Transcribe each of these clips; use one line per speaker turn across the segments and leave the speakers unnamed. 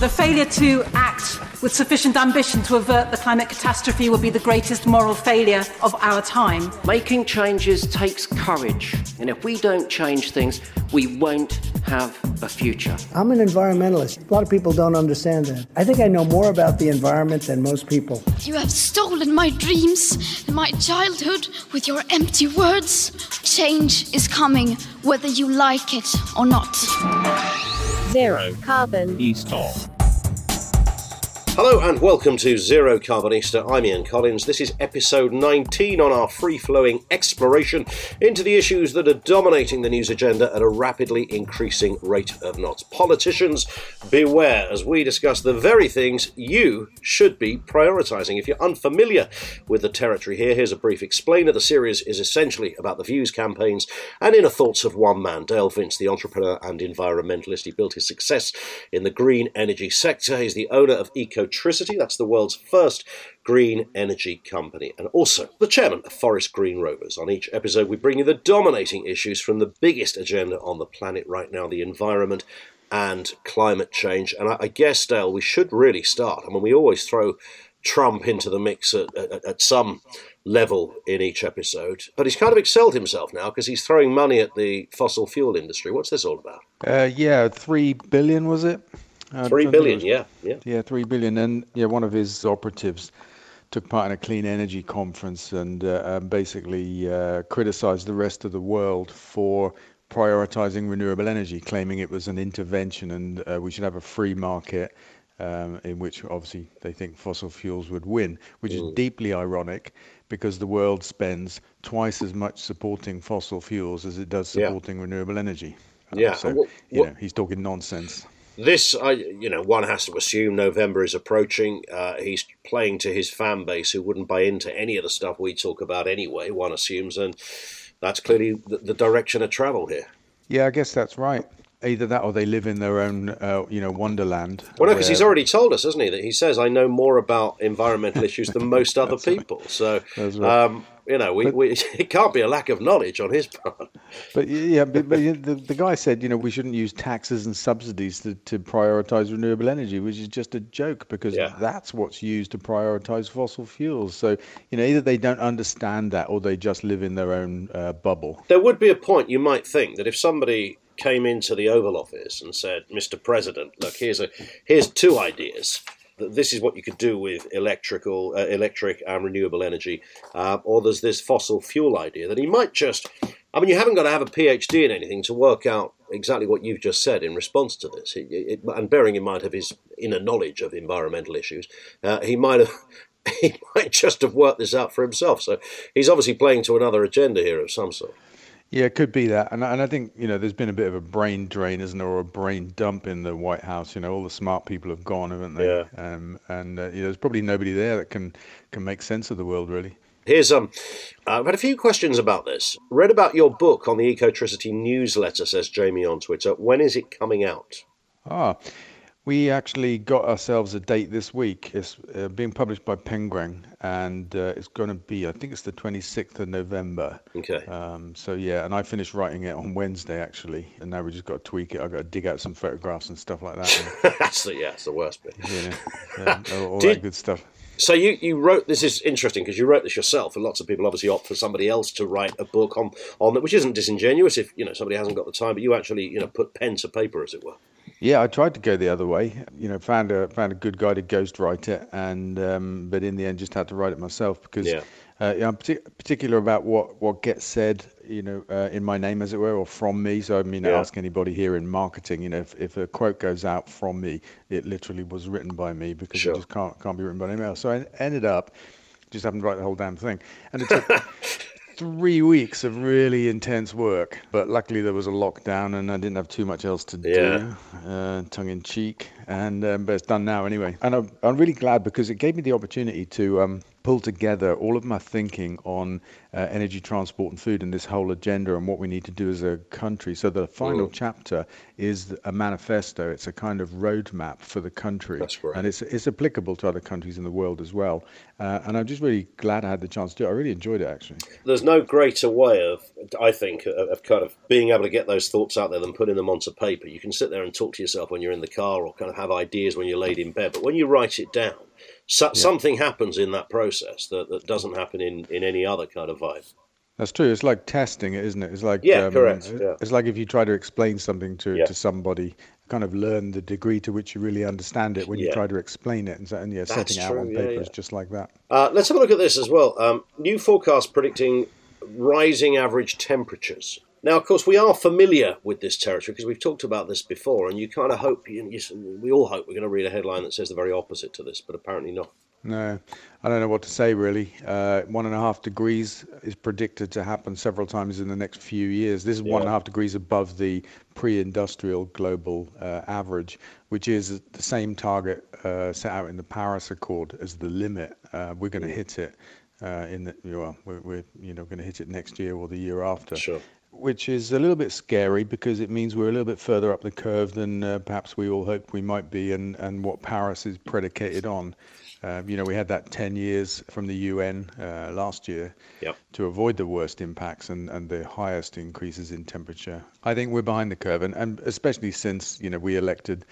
The failure to act with sufficient ambition to avert the climate catastrophe will be the greatest moral failure of our time.
Making changes takes courage, and if we don't change things, we won't have a future.
I'm an environmentalist. A lot of people don't understand that. I think I know more about the environment than most people.
You have stolen my dreams and my childhood with your empty words. Change is coming, whether you like it or not.
Zero carbon.
Easter.
Hello and welcome to Zero Carbonista. I'm Ian Collins. This is episode 19 on our free flowing exploration into the issues that are dominating the news agenda at a rapidly increasing rate of knots. Politicians, beware as we discuss the very things you should be prioritising. If you're unfamiliar with the territory here, here's a brief explainer. The series is essentially about the views, campaigns, and inner thoughts of one man, Dale Vince, the entrepreneur and environmentalist. He built his success in the green energy sector. He's the owner of Eco Ecotricity, that's the world's first green energy company, and also the chairman of Forest Green Rovers. On each episode, we bring you the dominating issues from the biggest agenda on the planet right now the environment and climate change. And I, guess, Dale, we should really start. I mean, we always throw Trump into the mix at, at, at some level in each episode, but he's kind of excelled himself now because he's throwing money at the fossil fuel industry. What's this all about?
Uh, yeah, three billion was it?
Uh, three billion, was, yeah, yeah,
yeah, three billion. And yeah, one of his operatives took part in a clean energy conference and uh, um, basically uh, criticized the rest of the world for prioritizing renewable energy, claiming it was an intervention and uh, we should have a free market. Um, in which obviously they think fossil fuels would win, which mm. is deeply ironic because the world spends twice as much supporting fossil fuels as it does supporting yeah. renewable energy.
Yeah,
so what, you know he's talking nonsense.
This, I, you know, one has to assume November is approaching. Uh, he's playing to his fan base who wouldn't buy into any of the stuff we talk about anyway. One assumes, and that's clearly the, the direction of travel here.
Yeah, I guess that's right. Either that, or they live in their own, uh, you know, wonderland.
Well, no, because he's already told us, hasn't he, that he says, "I know more about environmental issues than most other people." Right. So, right. um, you know, we, but, we, it can't be a lack of knowledge on his part.
But yeah, but, but the, the guy said, you know, we shouldn't use taxes and subsidies to, to prioritize renewable energy, which is just a joke because yeah. that's what's used to prioritize fossil fuels. So, you know, either they don't understand that or they just live in their own uh, bubble.
There would be a point you might think that if somebody came into the Oval Office and said, "Mr. President, look, here's a here's two ideas this is what you could do with electrical, uh, electric and renewable energy, uh, or there's this fossil fuel idea that he might just. I mean, you haven't got to have a PhD in anything to work out exactly what you've just said in response to this. It, it, and bearing in mind of his inner knowledge of environmental issues, uh, he might have. He might just have worked this out for himself. So he's obviously playing to another agenda here of some sort.
Yeah, it could be that, and and I think you know there's been a bit of a brain drain, isn't there, or a brain dump in the White House. You know, all the smart people have gone, haven't they?
Yeah.
Um, and uh, you know, there's probably nobody there that can can make sense of the world really.
Here's um, I've had a few questions about this. Read about your book on the Ecotricity newsletter, says Jamie on Twitter. When is it coming out?
Ah, we actually got ourselves a date this week. It's uh, being published by Penguin, and uh, it's going to be, I think it's the 26th of November.
Okay.
Um, so yeah, and I finished writing it on Wednesday actually, and now we just got to tweak it. I've got to dig out some photographs and stuff like that.
that's the yeah, it's the worst bit.
You know, yeah, all, all Did, that good stuff.
So you, you wrote this is interesting because you wrote this yourself, and lots of people obviously opt for somebody else to write a book on on that, which isn't disingenuous if you know somebody hasn't got the time, but you actually you know put pen to paper, as it were.
Yeah, I tried to go the other way. You know, found a found a good guy to ghostwrite it, and um, but in the end, just had to write it myself because yeah. uh, I'm partic- particular about what what gets said. You know, uh, in my name, as it were, or from me. So I mean, yeah. ask anybody here in marketing. You know, if, if a quote goes out from me, it literally was written by me because sure. it just can't can't be written by anyone else. So I ended up just having to write the whole damn thing, and it took. three weeks of really intense work. But luckily, there was a lockdown and I didn't have too much else to do, uh, tongue in cheek. And um, but it's done now anyway. And I'm, I'm really glad because it gave me the opportunity to. Um, pull together all of my thinking on uh, energy, transport, and food, and this whole agenda and what we need to do as a country. So the final mm. chapter is a manifesto. It's a kind of roadmap for the country,
That's right.
and it's it's applicable to other countries in the world as well. Uh, and I'm just really glad I had the chance to do it. I really enjoyed it actually.
There's no greater way of, I think, of kind of being able to get those thoughts out there than putting them onto paper. You can sit there and talk to yourself when you're in the car, or kind of have ideas when you're laid in bed, but when you write it down so, yeah. Something happens in that process that, that doesn't happen in, in any other kind of vibe.
That's true. It's like testing it, isn't it? It's like
yeah, um, correct. Yeah.
It's like if you try to explain something to, yeah. to somebody, kind of learn the degree to which you really understand it when you try to explain it, and, so, and yeah, That's setting true. out on paper is just like that.
Uh, let's have a look at this as well. Um, new forecast predicting rising average temperatures now, of course, we are familiar with this territory because we've talked about this before, and you kind of hope, you, you, we all hope we're going to read a headline that says the very opposite to this, but apparently not.
No, I don't know what to say really. Uh, one and a half degrees is predicted to happen several times in the next few years. This is yeah. one and a half degrees above the pre-industrial global uh, average, which is the same target uh, set out in the Paris Accord as the limit. Uh, we're going to mm. hit it. Uh, in the, well, we're, we're you know going to hit it next year or the year after.
Sure
which is a little bit scary because it means we're a little bit further up the curve than uh, perhaps we all hoped we might be, and, and what Paris is predicated on. Um, you know, we had that 10 years from the UN uh, last year
yep.
to avoid the worst impacts and, and the highest increases in temperature. I think we're behind the curve, and, and especially since, you know, we elected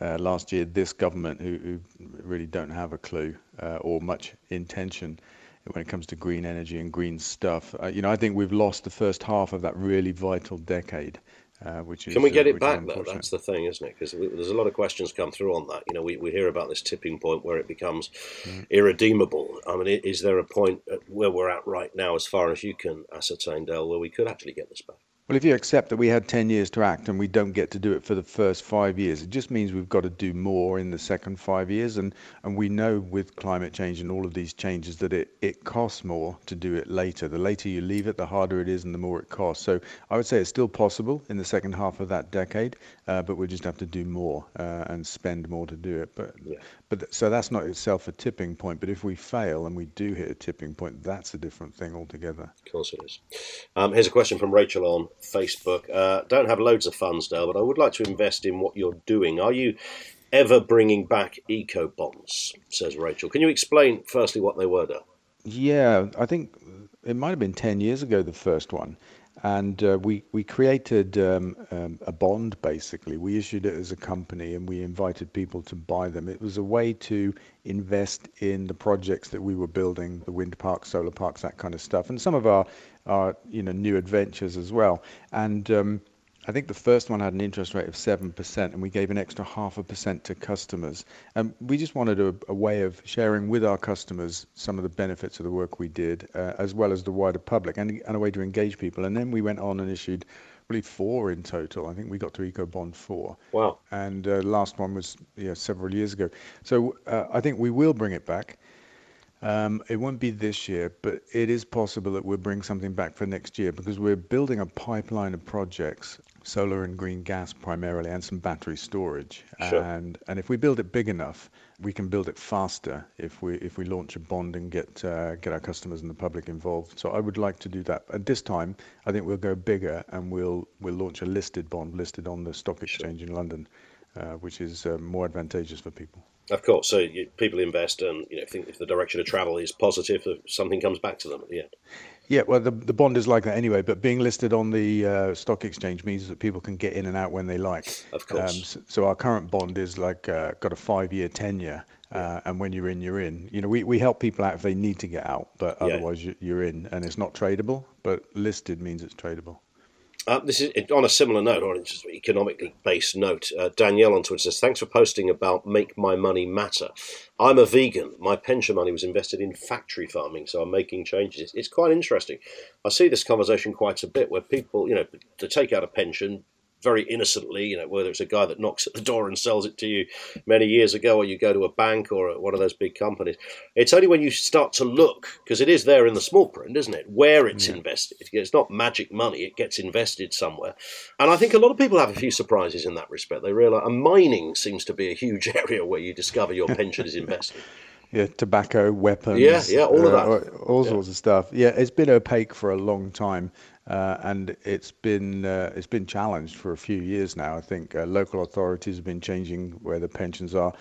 uh, last year this government who, who, really don't have a clue uh, or much intention when it comes to green energy and green stuff. Uh, you know, I think we've lost the first half of that really vital decade. Uh, which is,
Can we get uh, it back though? That's the thing, isn't it? Because there's a lot of questions come through on that. You know, we, we hear about this tipping point where it becomes mm. irredeemable. I mean, is there a point where we're at right now, as far as you can ascertain, Dale, where we could actually get this back?
Well, if you accept that we had 10 years to act and we don't get to do it for the first five years, it just means we've got to do more in the second five years. And, and we know with climate change and all of these changes that it, it costs more to do it later. The later you leave it, the harder it is and the more it costs. So I would say it's still possible in the second half of that decade, uh, but we just have to do more uh, and spend more to do it. But, yeah. But so that's not itself a tipping point. But if we fail and we do hit a tipping point, that's a different thing altogether.
Of course it is. Um, here's a question from Rachel on Facebook. Uh, don't have loads of funds, Dale, but I would like to invest in what you're doing. Are you ever bringing back eco bonds? Says Rachel. Can you explain firstly what they were, Dale?
Yeah, I think it might have been 10 years ago, the first one and uh, we created um, um, a bond basically. We issued it as a company, and we invited people to buy them. It was a way to invest in the projects that we were building, the wind parks, solar parks, that kind of stuff, and some of our our you know new adventures as well. And um, I think the first one had an interest rate of 7%, and we gave an extra half a percent to customers. And we just wanted a, a, way of sharing with our customers some of the benefits of the work we did, uh, as well as the wider public, and, and, a way to engage people. And then we went on and issued really four in total. I think we got to EcoBond 4.
Wow.
And uh, last one was yeah, several years ago. So uh, I think we will bring it back. Um, it won't be this year, but it is possible that we'll bring something back for next year because we're building a pipeline of projects, solar and green gas primarily, and some battery storage.
Sure.
And and if we build it big enough, we can build it faster if we if we launch a bond and get uh, get our customers and the public involved. So I would like to do that. At this time, I think we'll go bigger and we'll we'll launch a listed bond listed on the stock exchange sure. in London, uh, which is uh, more advantageous for people.
Of course, so you, people invest, and you know, think if the direction of travel is positive, something comes back to them at the end.
Yeah, well, the the bond is like that anyway. But being listed on the uh, stock exchange means that people can get in and out when they like.
Of course.
Um, so, so, our current bond is like uh, got a five year tenure, uh, and when you're in, you're in. You know, we, we help people out if they need to get out, but yeah. otherwise you're in, and it's not tradable. But listed means it's tradable.
Uh, this is on a similar note, or just economically based note. Uh, Danielle on Twitter says, "Thanks for posting about make my money matter. I'm a vegan. My pension money was invested in factory farming, so I'm making changes. It's, quite interesting. I see this conversation quite a bit, where people, you know, to take out a pension, very innocently, you know, whether it's a guy that knocks at the door and sells it to you many years ago, or you go to a bank or one of those big companies. It's only when you start to look, because it is there in the small print, isn't it, where it's yeah. invested. It's not magic money, it gets invested somewhere. And I think a lot of people have a few surprises in that respect. They realize, and mining seems to be a huge area where you discover your pension is invested.
yeah, tobacco, weapons,
yeah, yeah, all of that,
uh, all sorts of stuff. Yeah, it's been opaque for a long time. Uh, and it's been uh, it's been challenged for a few years now. I think uh, local authorities have been changing where the pensions are.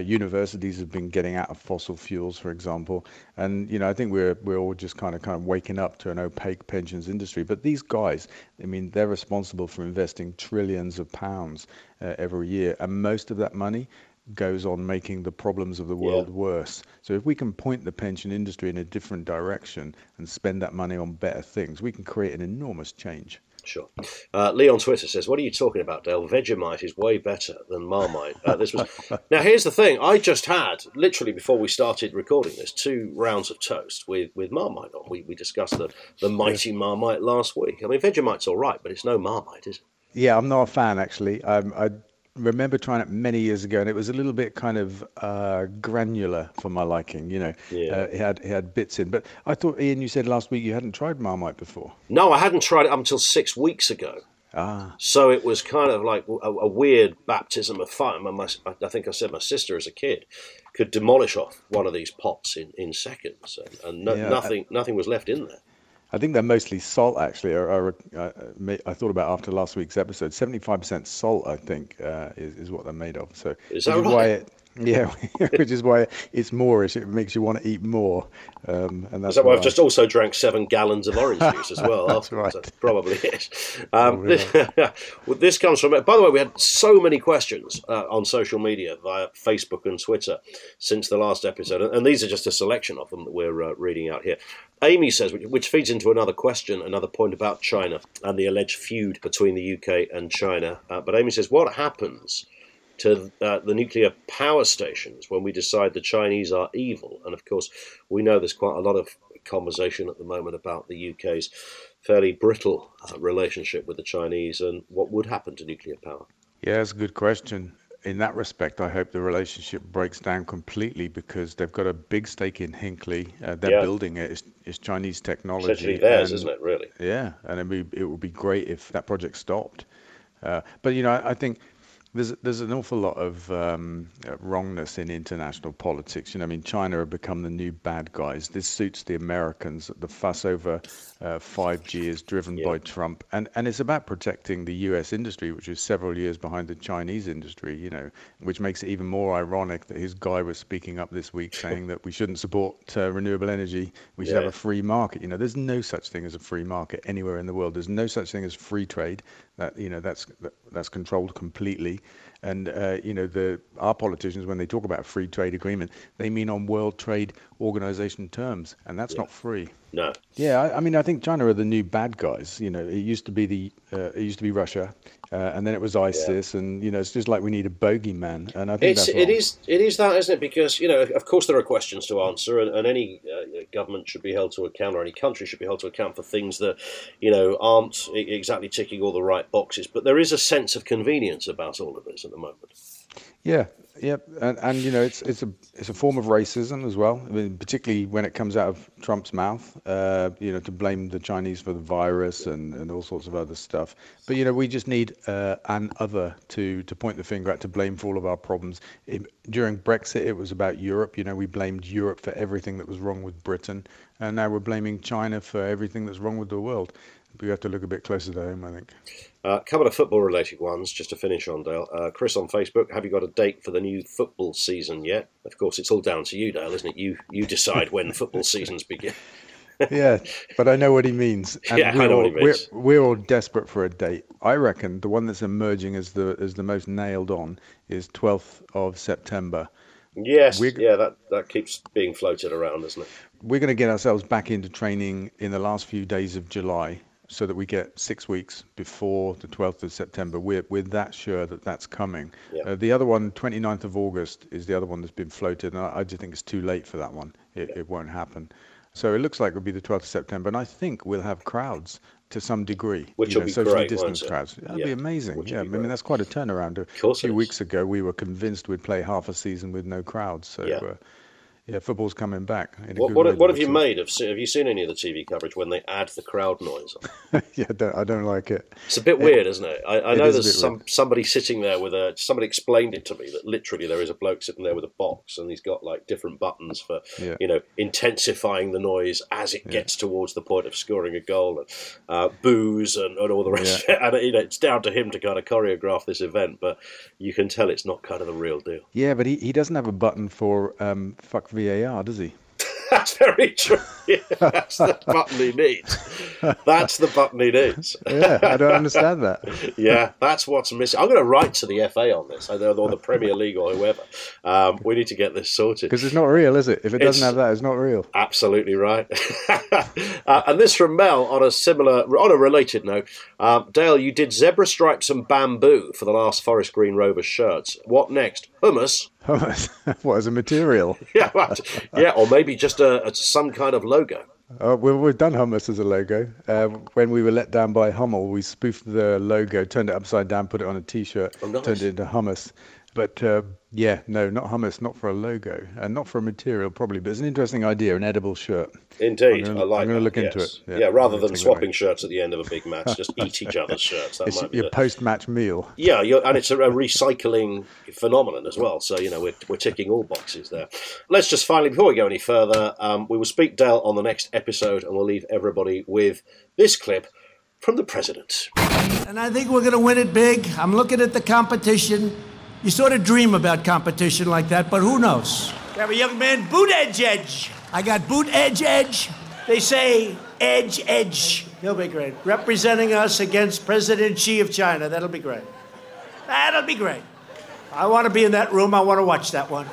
Universities have been getting out of fossil fuels, for example. And you know, I think we're we're all just kind of kind of waking up to an opaque pensions industry. But these guys, I mean, they're responsible for investing trillions of pounds every year, and most of that money goes on making the problems of the world yeah. worse. So if we can point the pension industry in a different direction and spend that money on better things, we can create an enormous change.
Sure. Uh, Lee on Twitter says, "What are you talking about, Dale? Vegemite is way better than Marmite." Uh, this was now. Here's the thing: I just had literally before we started recording this two rounds of toast with, with Marmite on. We, we discussed the the mighty Marmite last week. I mean, Vegemite's all right, but it's no Marmite, is it?
Yeah, I'm not a fan actually. Um, I remember trying it many years ago, and it was a little bit kind of uh, granular for my liking. You know, yeah. uh, it had it had bits in. But I thought, Ian, you said last week you hadn't tried Marmite before.
No, I hadn't tried it up until six weeks ago.
Ah.
So it was kind of like a, a weird baptism of fire. My, I think I said my sister as a kid could demolish off one of these pots in, in seconds, and, and no, yeah, nothing nothing was left in there.
I think they're mostly salt, actually. I, I, I, thought about after last week's episode, seventy-five percent salt, I think, uh, is, is what they're made of. So
is that right? Why it,
yeah, which is why it's moreish. It makes you want to eat more. Um, and that's
that why I've just also drank seven gallons of orange juice as well.
that's right.
That's probably it. Um, this, comes from. By the way, we had so many questions uh, on social media via Facebook and Twitter since the last episode, and these are just a selection of them that we're uh, reading out here. Amy says, which feeds into another question, another point about China and the alleged feud between the UK and China. Uh, but Amy says, what happens? To uh, the nuclear power stations when we decide the Chinese are evil. And of course, we know there's quite a lot of conversation at the moment about the UK's fairly brittle uh, relationship with the Chinese and what would happen to nuclear power.
Yeah, it's a good question. In that respect, I hope the relationship breaks down completely because they've got a big stake in Hinkley. Uh, they're yeah. building it. It's, it's, Chinese technology.
Essentially theirs, and, isn't it? Really?
Yeah, and it would be, it would be great if that project stopped. Uh, but you know, I, I think there's there's an awful lot of um, wrongness in international politics. You know, I mean, China have become the new bad guys. This suits the Americans. The fuss over uh, 5G is driven yeah. by Trump, and and it's about protecting the U.S. industry, which is several years behind the Chinese industry. You know, which makes it even more ironic that his guy was speaking up this week saying that we shouldn't support uh, renewable energy. We should yeah. have a free market. You know, there's no such thing as a free market anywhere in the world. There's no such thing as free trade. That you know, that's that, that's controlled completely. And uh, you know, the our politicians, when they talk about a free trade agreement, they mean on World Trade Organization terms, and that's yeah. not free.
No.
Yeah, I, I, mean, I think China are the new bad guys. You know, it used to be the uh, it used to be Russia, uh, and then it was ISIS, yeah. and you know, it's just like we need a bogeyman. And I think
it's,
that's
it is it is that, isn't it? Because you know, of course, there are questions to answer, and, and any uh, government should be held to account, or any country should be held to account for things that you know aren't exactly ticking all the right boxes. But there is a sense of convenience about all of this the moment.
Yeah, Yep, and, and you know it's it's a it's a form of racism as well. I mean, particularly when it comes out of Trump's mouth. Uh, you know, to blame the Chinese for the virus and, and all sorts of other stuff. But you know, we just need uh, an other to to point the finger at to blame for all of our problems. It, during Brexit, it was about Europe. You know, we blamed Europe for everything that was wrong with Britain, and now we're blaming China for everything that's wrong with the world we have to look a bit closer to home, I think.
A uh, couple of football related ones just to finish on, Dale. Uh, Chris on Facebook, have you got a date for the new football season yet? Of course, it's all down to you, Dale, isn't it? You you decide when football seasons begin.
yeah, but I know what he means.
And yeah, we're I know
all,
what he means.
We're, we're all desperate for a date. I reckon the one that's emerging as the as the most nailed on is 12th of September.
Yes, we're, yeah, that, that keeps being floated around, doesn't it?
We're going to get ourselves back into training in the last few days of July so that we get six weeks before the 12th of September. We're, we're that sure that that's coming. Yeah. Uh, the other one, 29th of August, is the other one that's been floated, and I, I just think it's too late for that one. It, yeah. it won't happen. So it looks like it'll be the 12th of September, and I think we'll have crowds to some degree.
Which will
know,
be
socially
great,
distanced crowds. That'd
yeah.
be amazing.
Which
yeah, I mean that's quite a turnaround.
A
few weeks ago, we were convinced we'd play half a season with no crowds. So
yeah.
uh, yeah, football's coming back.
What, what, what have you made of? Have you seen any of the TV coverage when they add the crowd noise?
yeah, I don't, I don't, like it.
It's a bit weird, isn't it? I, I know it there's some weird. somebody sitting there with a. Somebody explained it to me that literally there is a bloke sitting there with a box and he's got like different buttons for yeah. you know intensifying the noise as it gets towards the point of scoring a goal and uh, booze and, and, all the rest yeah. of it. And you know, it's down to him to kind of choreograph this event, but you can tell it's not kind of the real deal.
Yeah, but he, he doesn't have a button for um, fuck VAR, does he?
That's very true. Yeah, that's the button he needs. That's the button he needs.
yeah, I don't understand that.
yeah, that's what's missing. I'm going to write to the FA on this, either or the Premier League or whoever. Um, we need to get this sorted
because it's not real, is it? If it doesn't it's have that, it's not real.
Absolutely right. uh, and this from Mel on a similar, on a related note. Um, Dale, you did zebra stripes and bamboo for the last Forest Green Rovers shirts. What next? Hummus.
Hummus. what as a material?
yeah, right. yeah, or maybe just a, a some kind of logo.
Uh, well, we've done hummus as a logo. Uh, when we were let down by Hummel, we spoofed the logo, turned it upside down, put it on a T-shirt, oh, nice. turned it into hummus. But uh, yeah, no, not hummus, not for a logo, and not for a material probably. But it's an interesting idea, an edible shirt.
Indeed,
gonna,
I like.
I'm going to look yes. into it.
Yeah, yeah rather than swapping shirts at the end of a big match, just eat each other's shirts.
That it's your post-match meal.
Yeah, and it's a, a, recycling phenomenon as well. So you know we're we're ticking all boxes there. Let's just finally, before we go any further, um, we will speak Dale on the next episode, and we'll leave everybody with this clip from the president.
And I think we're going to win it big. I'm looking at the competition. You sort of dream about competition like that, but who knows? We have a young man, boot edge edge. I got boot edge edge. They say edge edge. He'll be great. Representing us against President Xi of China. That'll be great. That'll be great. I want to be in that room. I want to watch that one.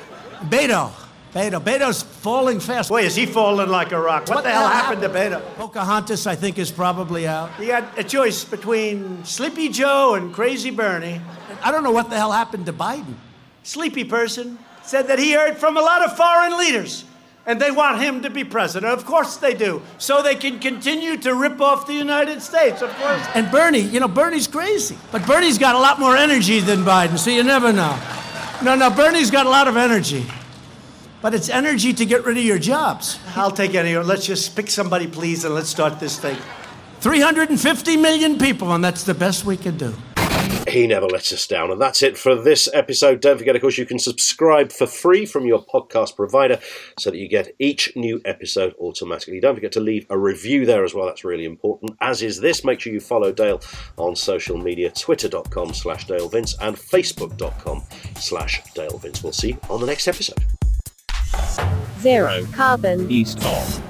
Beto. Beto. Beto's falling fast. Boy, is he falling like a rock. What, what the, hell, happened, happened to Beto? Pocahontas, I think, is probably out. You got a choice between Sleepy Joe and Crazy Bernie. I don't know what the hell happened to Biden. Sleepy person said that he heard from a lot of foreign leaders and they want him to be president. Of course they do. So they can continue to rip off the United States, of course. And Bernie, you know, Bernie's crazy. But Bernie's got a lot more energy than Biden, so you never know. No, no, Bernie's got a lot of energy. But it's energy to get rid of your jobs. I'll take any. Let's just pick somebody, please, and let's start this thing. 350 million people, and that's the best we can do.
He never lets us down. And that's it for this episode. Don't forget, of course, you can subscribe for free from your podcast provider so that you get each new episode automatically. Don't forget to leave a review there as well. That's really important. As is this, make sure you follow Dale on social media, twitter.com slash Dale Vince and facebook.com slash Dale Vince. We'll see you on the next episode.
Zero carbon
east of